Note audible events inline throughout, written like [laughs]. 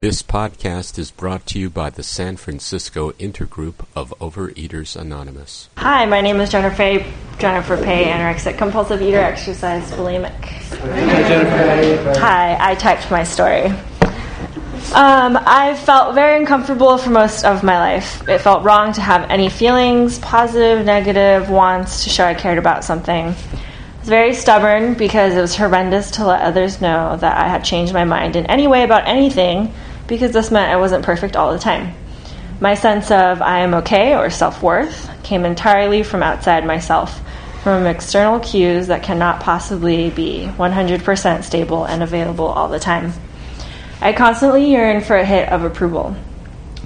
This podcast is brought to you by the San Francisco Intergroup of Overeaters Anonymous. Hi, my name is Jennifer Pay, Jennifer Pay, anorexic compulsive eater, exercise bulimic. Hi, Jennifer. Hi, I typed my story. Um, I felt very uncomfortable for most of my life. It felt wrong to have any feelings, positive, negative, wants to show I cared about something. Very stubborn because it was horrendous to let others know that I had changed my mind in any way about anything because this meant I wasn't perfect all the time. My sense of I am okay or self worth came entirely from outside myself, from external cues that cannot possibly be 100% stable and available all the time. I constantly yearned for a hit of approval.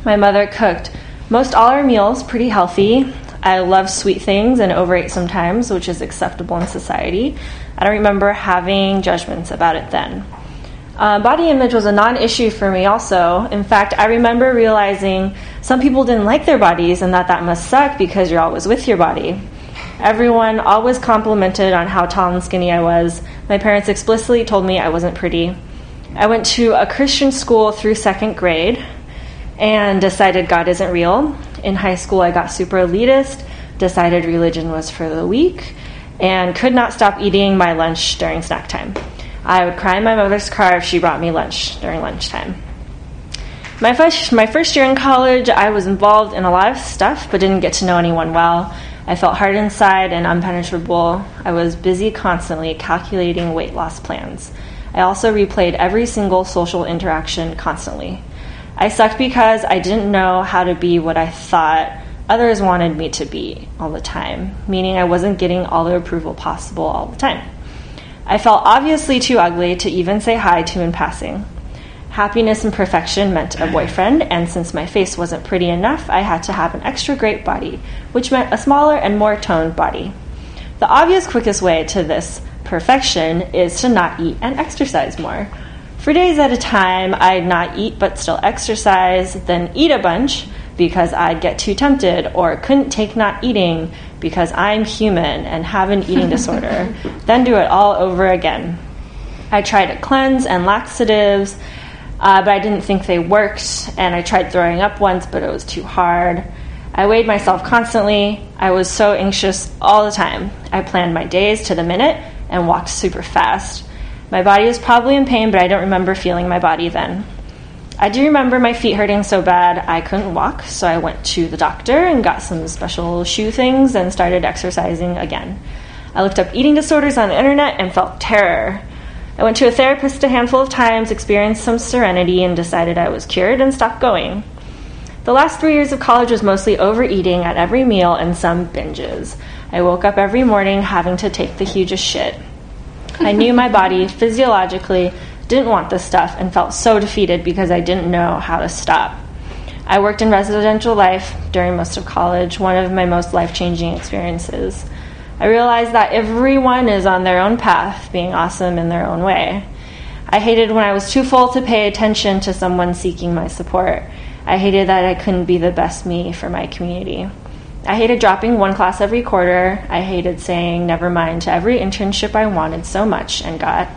My mother cooked most all our meals pretty healthy. I love sweet things and overate sometimes, which is acceptable in society. I don't remember having judgments about it then. Uh, body image was a non issue for me, also. In fact, I remember realizing some people didn't like their bodies and that that must suck because you're always with your body. Everyone always complimented on how tall and skinny I was. My parents explicitly told me I wasn't pretty. I went to a Christian school through second grade and decided God isn't real. In high school, I got super elitist, decided religion was for the weak, and could not stop eating my lunch during snack time. I would cry in my mother's car if she brought me lunch during lunchtime. My first, my first year in college, I was involved in a lot of stuff but didn't get to know anyone well. I felt hard inside and unpenetrable. I was busy constantly calculating weight loss plans. I also replayed every single social interaction constantly. I sucked because I didn't know how to be what I thought others wanted me to be all the time, meaning I wasn't getting all the approval possible all the time. I felt obviously too ugly to even say hi to in passing. Happiness and perfection meant a boyfriend, and since my face wasn't pretty enough, I had to have an extra great body, which meant a smaller and more toned body. The obvious quickest way to this perfection is to not eat and exercise more. For days at a time, I'd not eat but still exercise, then eat a bunch because I'd get too tempted or couldn't take not eating because I'm human and have an eating [laughs] disorder, then do it all over again. I tried a cleanse and laxatives, uh, but I didn't think they worked, and I tried throwing up once, but it was too hard. I weighed myself constantly. I was so anxious all the time. I planned my days to the minute and walked super fast. My body was probably in pain, but I don't remember feeling my body then. I do remember my feet hurting so bad I couldn't walk, so I went to the doctor and got some special shoe things and started exercising again. I looked up eating disorders on the internet and felt terror. I went to a therapist a handful of times, experienced some serenity, and decided I was cured and stopped going. The last three years of college was mostly overeating at every meal and some binges. I woke up every morning having to take the hugest shit. I knew my body [laughs] physiologically didn't want this stuff and felt so defeated because I didn't know how to stop. I worked in residential life during most of college, one of my most life changing experiences. I realized that everyone is on their own path, being awesome in their own way. I hated when I was too full to pay attention to someone seeking my support. I hated that I couldn't be the best me for my community. I hated dropping one class every quarter. I hated saying never mind to every internship I wanted so much and got.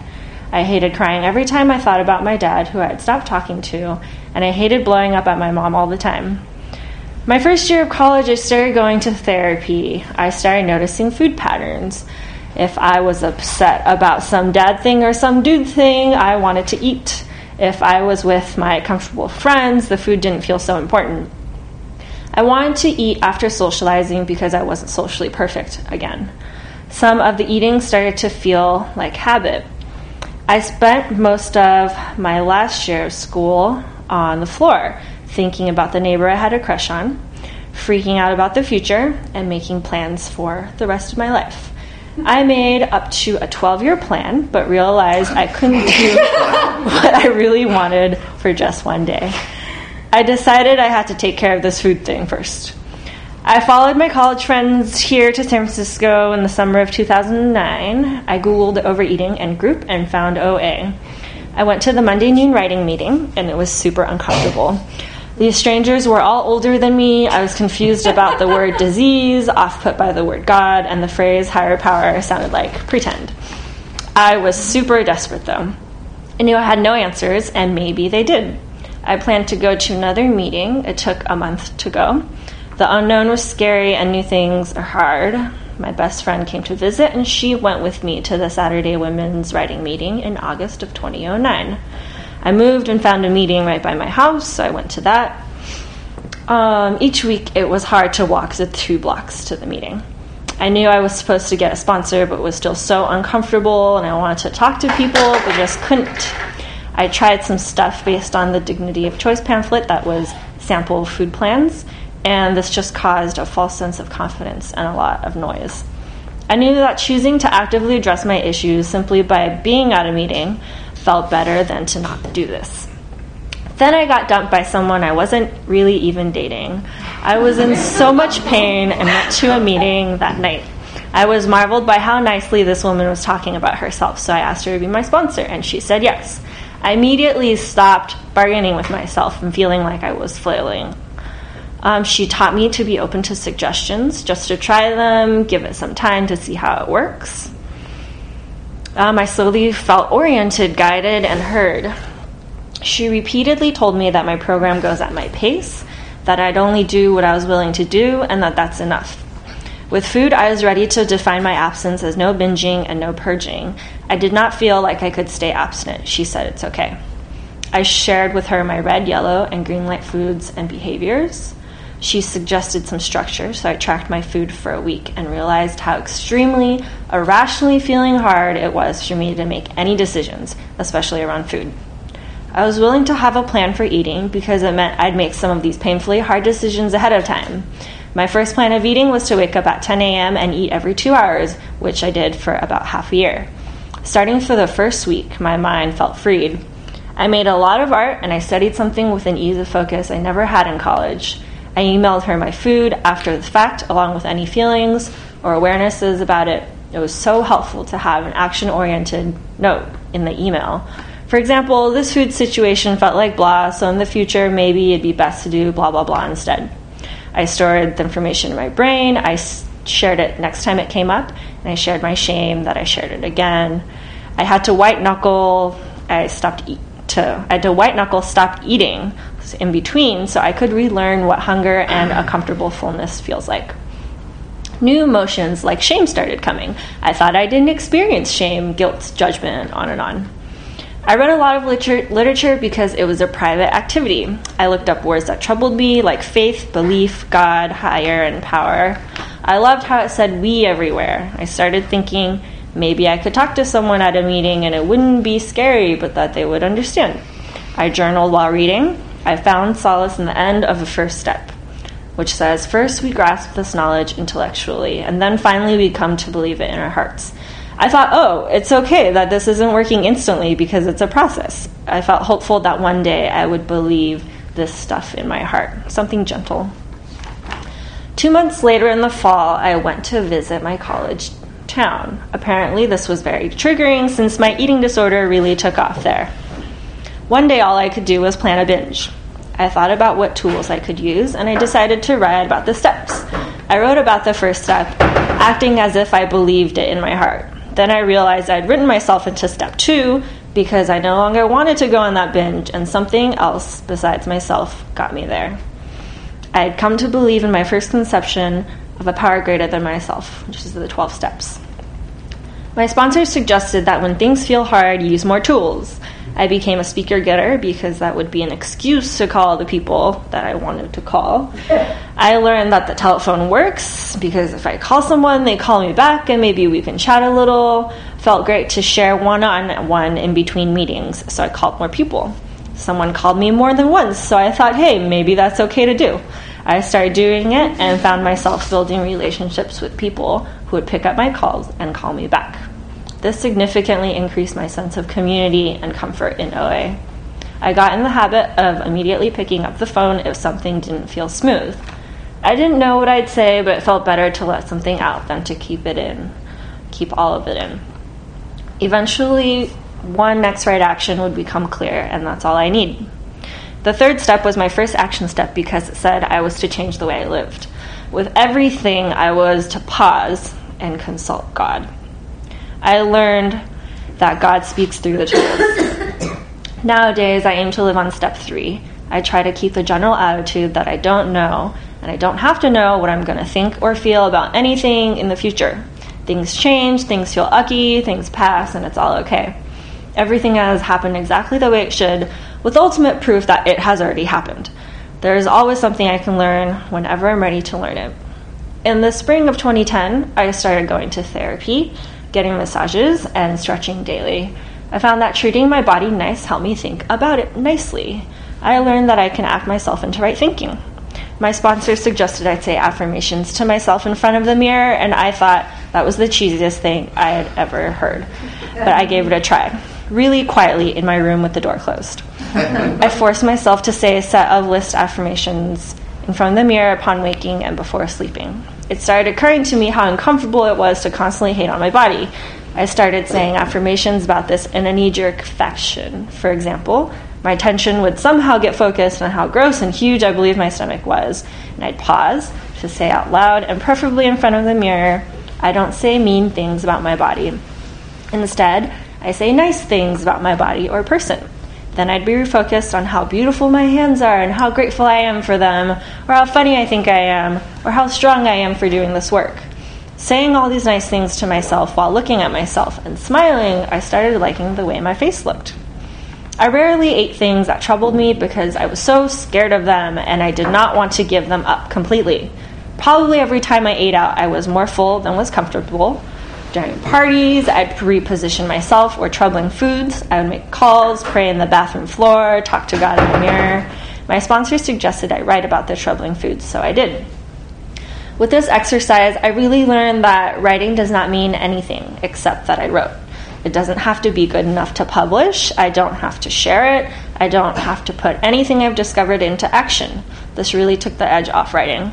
I hated crying every time I thought about my dad, who I had stopped talking to, and I hated blowing up at my mom all the time. My first year of college, I started going to therapy. I started noticing food patterns. If I was upset about some dad thing or some dude thing, I wanted to eat. If I was with my comfortable friends, the food didn't feel so important. I wanted to eat after socializing because I wasn't socially perfect again. Some of the eating started to feel like habit. I spent most of my last year of school on the floor, thinking about the neighbor I had a crush on, freaking out about the future, and making plans for the rest of my life. I made up to a 12 year plan, but realized I couldn't do [laughs] what I really wanted for just one day. I decided I had to take care of this food thing first. I followed my college friends here to San Francisco in the summer of 2009. I Googled overeating and group and found OA. I went to the Monday noon writing meeting, and it was super uncomfortable. These strangers were all older than me. I was confused about the word [laughs] disease, off put by the word God, and the phrase higher power sounded like pretend. I was super desperate though. I knew I had no answers, and maybe they did. I planned to go to another meeting. It took a month to go. The unknown was scary and new things are hard. My best friend came to visit and she went with me to the Saturday Women's Writing Meeting in August of 2009. I moved and found a meeting right by my house, so I went to that. Um, each week it was hard to walk the two blocks to the meeting. I knew I was supposed to get a sponsor, but was still so uncomfortable, and I wanted to talk to people, but just couldn't. I tried some stuff based on the Dignity of Choice pamphlet that was sample food plans, and this just caused a false sense of confidence and a lot of noise. I knew that choosing to actively address my issues simply by being at a meeting felt better than to not do this. Then I got dumped by someone I wasn't really even dating. I was in so much pain and went to a meeting that night. I was marveled by how nicely this woman was talking about herself, so I asked her to be my sponsor, and she said yes. I immediately stopped bargaining with myself and feeling like I was flailing. Um, she taught me to be open to suggestions, just to try them, give it some time to see how it works. Um, I slowly felt oriented, guided, and heard. She repeatedly told me that my program goes at my pace, that I'd only do what I was willing to do, and that that's enough. With food, I was ready to define my abstinence as no binging and no purging. I did not feel like I could stay abstinent. She said it's okay. I shared with her my red, yellow, and green light foods and behaviors. She suggested some structure, so I tracked my food for a week and realized how extremely, irrationally feeling hard it was for me to make any decisions, especially around food. I was willing to have a plan for eating because it meant I'd make some of these painfully hard decisions ahead of time. My first plan of eating was to wake up at 10 a.m. and eat every two hours, which I did for about half a year. Starting for the first week, my mind felt freed. I made a lot of art and I studied something with an ease of focus I never had in college. I emailed her my food after the fact, along with any feelings or awarenesses about it. It was so helpful to have an action oriented note in the email for example, this food situation felt like blah, so in the future, maybe it'd be best to do blah, blah, blah instead. I stored the information in my brain. I shared it next time it came up, and I shared my shame that I shared it again. I had to white knuckle. I stopped eat to. I had to white knuckle stop eating in between, so I could relearn what hunger and a comfortable fullness feels like. New emotions like shame started coming. I thought I didn't experience shame, guilt, judgment, on and on. I read a lot of liter- literature because it was a private activity. I looked up words that troubled me, like faith, belief, God, higher, and power. I loved how it said we everywhere. I started thinking maybe I could talk to someone at a meeting and it wouldn't be scary, but that they would understand. I journaled while reading. I found solace in the end of the first step, which says First we grasp this knowledge intellectually, and then finally we come to believe it in our hearts. I thought, oh, it's okay that this isn't working instantly because it's a process. I felt hopeful that one day I would believe this stuff in my heart, something gentle. Two months later in the fall, I went to visit my college town. Apparently, this was very triggering since my eating disorder really took off there. One day, all I could do was plan a binge. I thought about what tools I could use, and I decided to write about the steps. I wrote about the first step, acting as if I believed it in my heart. Then I realized I'd written myself into step two because I no longer wanted to go on that binge, and something else besides myself got me there. I had come to believe in my first conception of a power greater than myself, which is the 12 steps. My sponsor suggested that when things feel hard, use more tools. I became a speaker getter because that would be an excuse to call the people that I wanted to call. I learned that the telephone works because if I call someone, they call me back and maybe we can chat a little. Felt great to share one on one in between meetings, so I called more people. Someone called me more than once, so I thought, hey, maybe that's okay to do. I started doing it and found myself building relationships with people who would pick up my calls and call me back. This significantly increased my sense of community and comfort in OA. I got in the habit of immediately picking up the phone if something didn't feel smooth. I didn't know what I'd say, but it felt better to let something out than to keep it in, keep all of it in. Eventually, one next right action would become clear, and that's all I need. The third step was my first action step because it said I was to change the way I lived. With everything, I was to pause and consult God. I learned that God speaks through the tools. [coughs] Nowadays, I aim to live on step three I try to keep the general attitude that I don't know and I don't have to know what I'm going to think or feel about anything in the future. Things change, things feel ucky, things pass, and it's all okay. Everything has happened exactly the way it should, with ultimate proof that it has already happened. There is always something I can learn whenever I'm ready to learn it. In the spring of 2010, I started going to therapy, getting massages, and stretching daily. I found that treating my body nice helped me think about it nicely. I learned that I can act myself into right thinking. My sponsor suggested I'd say affirmations to myself in front of the mirror, and I thought that was the cheesiest thing I had ever heard. But I gave it a try, really quietly in my room with the door closed. [laughs] I forced myself to say a set of list affirmations in front of the mirror upon waking and before sleeping. It started occurring to me how uncomfortable it was to constantly hate on my body. I started saying affirmations about this in a knee jerk fashion. For example, my attention would somehow get focused on how gross and huge I believed my stomach was, and I'd pause to say out loud, and preferably in front of the mirror, I don't say mean things about my body. Instead, I say nice things about my body or person. Then I'd be refocused on how beautiful my hands are and how grateful I am for them, or how funny I think I am, or how strong I am for doing this work. Saying all these nice things to myself while looking at myself and smiling, I started liking the way my face looked. I rarely ate things that troubled me because I was so scared of them and I did not want to give them up completely. Probably every time I ate out, I was more full than was comfortable. During parties, I'd reposition myself or troubling foods. I would make calls, pray in the bathroom floor, talk to God in the mirror. My sponsor suggested I write about the troubling foods, so I did. With this exercise, I really learned that writing does not mean anything except that I wrote. It doesn't have to be good enough to publish. I don't have to share it. I don't have to put anything I've discovered into action. This really took the edge off writing.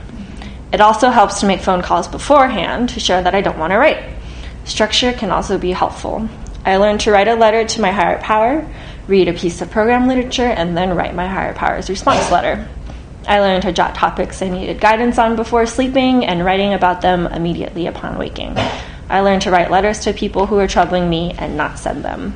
It also helps to make phone calls beforehand to show that I don't want to write. Structure can also be helpful. I learned to write a letter to my higher power, read a piece of program literature, and then write my higher power's response letter. I learned to jot topics I needed guidance on before sleeping and writing about them immediately upon waking. I learned to write letters to people who were troubling me and not send them.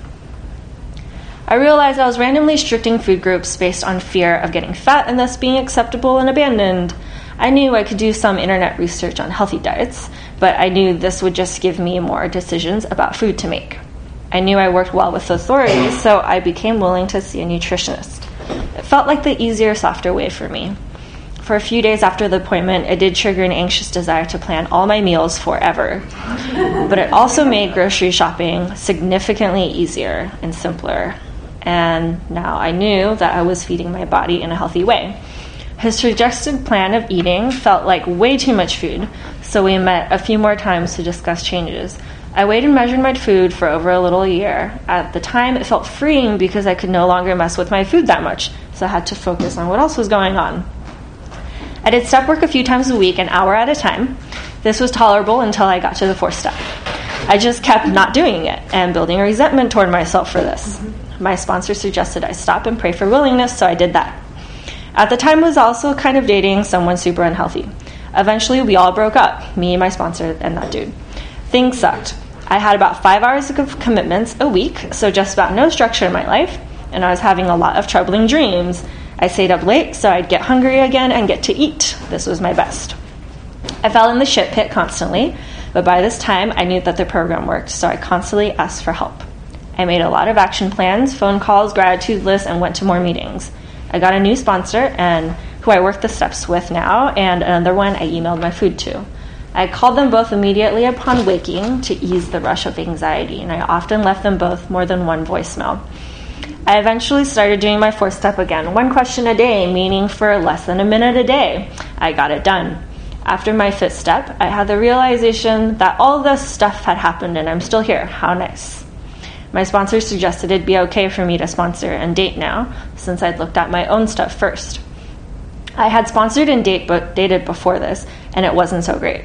I realized I was randomly restricting food groups based on fear of getting fat and thus being acceptable and abandoned. I knew I could do some internet research on healthy diets, but I knew this would just give me more decisions about food to make. I knew I worked well with authorities, so I became willing to see a nutritionist. It felt like the easier, softer way for me. For a few days after the appointment, it did trigger an anxious desire to plan all my meals forever. but it also made grocery shopping significantly easier and simpler. And now I knew that I was feeding my body in a healthy way. His suggested plan of eating felt like way too much food, so we met a few more times to discuss changes. I weighed and measured my food for over a little year. At the time, it felt freeing because I could no longer mess with my food that much, so I had to focus on what else was going on. I did step work a few times a week, an hour at a time. This was tolerable until I got to the fourth step. I just kept not doing it and building a resentment toward myself for this. My sponsor suggested I stop and pray for willingness, so I did that. At the time, was also kind of dating someone super unhealthy. Eventually, we all broke up me, my sponsor, and that dude. Things sucked. I had about five hours of commitments a week, so just about no structure in my life, and I was having a lot of troubling dreams I stayed up late so I'd get hungry again and get to eat. This was my best. I fell in the shit pit constantly, but by this time I knew that the program worked, so I constantly asked for help. I made a lot of action plans, phone calls, gratitude lists, and went to more meetings. I got a new sponsor and who I work the steps with now, and another one I emailed my food to. I called them both immediately upon waking to ease the rush of anxiety, and I often left them both more than one voicemail. I eventually started doing my fourth step again, one question a day, meaning for less than a minute a day. I got it done. After my fifth step, I had the realization that all this stuff had happened and I'm still here. How nice. My sponsor suggested it'd be okay for me to sponsor and date now, since I'd looked at my own stuff first. I had sponsored and date but dated before this, and it wasn't so great.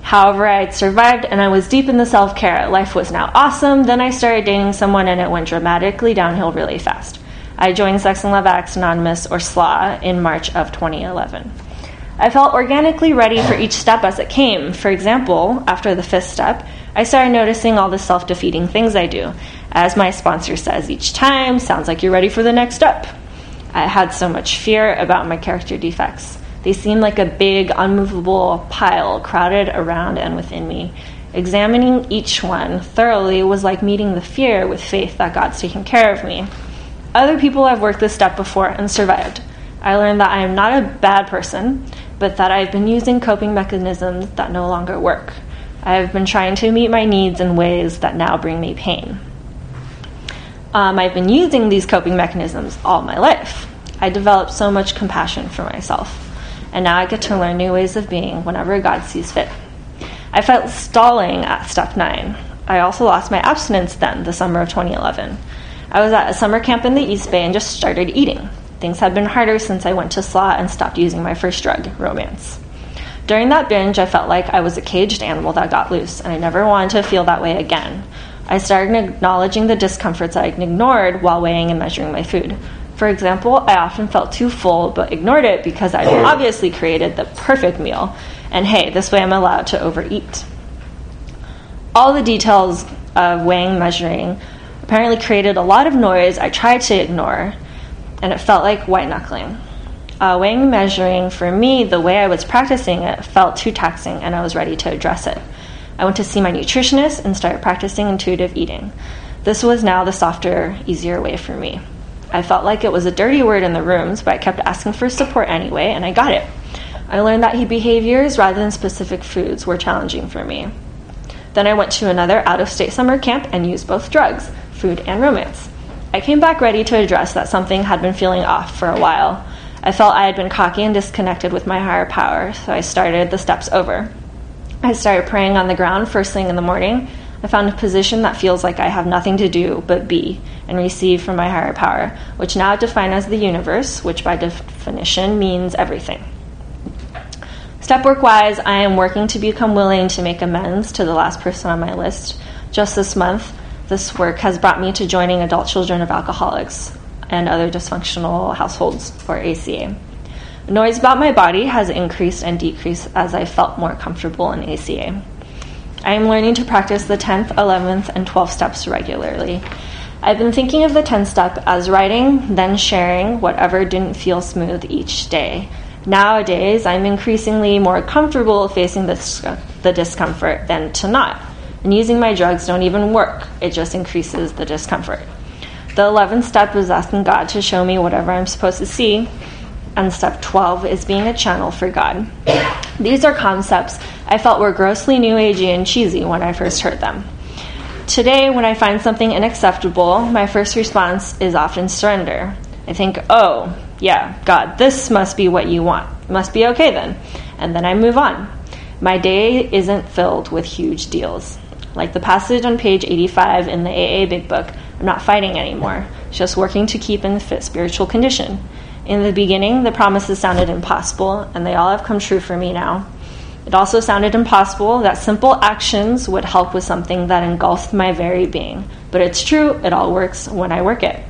However, I had survived and I was deep in the self care. Life was now awesome. Then I started dating someone and it went dramatically downhill really fast. I joined Sex and Love Addicts Anonymous, or SLA, in March of 2011. I felt organically ready for each step as it came. For example, after the fifth step, I started noticing all the self defeating things I do. As my sponsor says each time, sounds like you're ready for the next step. I had so much fear about my character defects. They seemed like a big, unmovable pile crowded around and within me. Examining each one thoroughly was like meeting the fear with faith that God's taking care of me. Other people have worked this step before and survived. I learned that I am not a bad person, but that I've been using coping mechanisms that no longer work. I have been trying to meet my needs in ways that now bring me pain. Um, I've been using these coping mechanisms all my life. I developed so much compassion for myself, and now I get to learn new ways of being whenever God sees fit. I felt stalling at step nine. I also lost my abstinence then, the summer of 2011. I was at a summer camp in the East Bay and just started eating. Things had been harder since I went to SLA and stopped using my first drug, romance. During that binge, I felt like I was a caged animal that got loose, and I never wanted to feel that way again. I started acknowledging the discomforts I ignored while weighing and measuring my food. For example, I often felt too full but ignored it because I'd obviously created the perfect meal, and hey, this way I'm allowed to overeat. All the details of weighing measuring apparently created a lot of noise I tried to ignore, and it felt like white knuckling. Uh, weighing measuring, for me, the way I was practicing it felt too taxing, and I was ready to address it. I went to see my nutritionist and started practicing intuitive eating. This was now the softer, easier way for me. I felt like it was a dirty word in the rooms, but I kept asking for support anyway, and I got it. I learned that behaviors rather than specific foods were challenging for me. Then I went to another out of state summer camp and used both drugs, food and romance. I came back ready to address that something had been feeling off for a while. I felt I had been cocky and disconnected with my higher power, so I started the steps over. I started praying on the ground first thing in the morning. I found a position that feels like I have nothing to do but be and receive from my higher power, which now I define as the universe, which by definition means everything. Step work wise, I am working to become willing to make amends to the last person on my list. Just this month, this work has brought me to joining Adult Children of Alcoholics and Other Dysfunctional Households, or ACA. Noise about my body has increased and decreased as I felt more comfortable in ACA. I am learning to practice the 10th, 11th, and 12th steps regularly. I've been thinking of the 10th step as writing, then sharing whatever didn't feel smooth each day. Nowadays, I'm increasingly more comfortable facing this, the discomfort than to not. And using my drugs don't even work, it just increases the discomfort. The 11th step is asking God to show me whatever I'm supposed to see, and step 12 is being a channel for God. These are concepts I felt were grossly new agey and cheesy when I first heard them. Today, when I find something unacceptable, my first response is often surrender. I think, oh, yeah, God, this must be what you want. It must be okay then. And then I move on. My day isn't filled with huge deals. Like the passage on page 85 in the AA Big Book, I'm not fighting anymore, just working to keep in the fit spiritual condition. In the beginning, the promises sounded impossible, and they all have come true for me now. It also sounded impossible that simple actions would help with something that engulfed my very being. But it's true, it all works when I work it.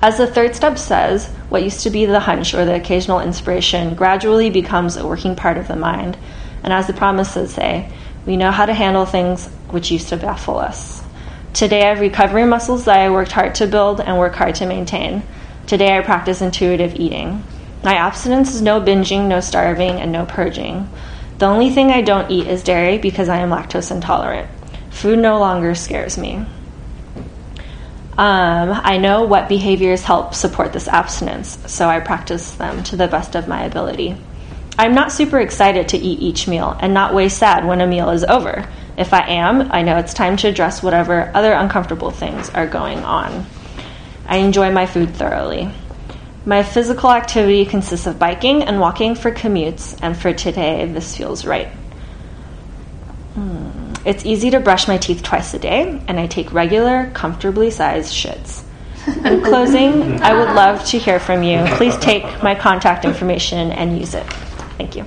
As the third step says, what used to be the hunch or the occasional inspiration gradually becomes a working part of the mind. And as the promises say, we know how to handle things which used to baffle us. Today, I have recovery muscles that I worked hard to build and work hard to maintain. Today I practice intuitive eating. My abstinence is no binging, no starving, and no purging. The only thing I don't eat is dairy because I am lactose intolerant. Food no longer scares me. Um, I know what behaviors help support this abstinence, so I practice them to the best of my ability. I'm not super excited to eat each meal and not way sad when a meal is over. If I am, I know it's time to address whatever other uncomfortable things are going on. I enjoy my food thoroughly. My physical activity consists of biking and walking for commutes, and for today, this feels right. Hmm. It's easy to brush my teeth twice a day, and I take regular, comfortably sized shits. In [laughs] closing, I would love to hear from you. Please take my contact information and use it. Thank you.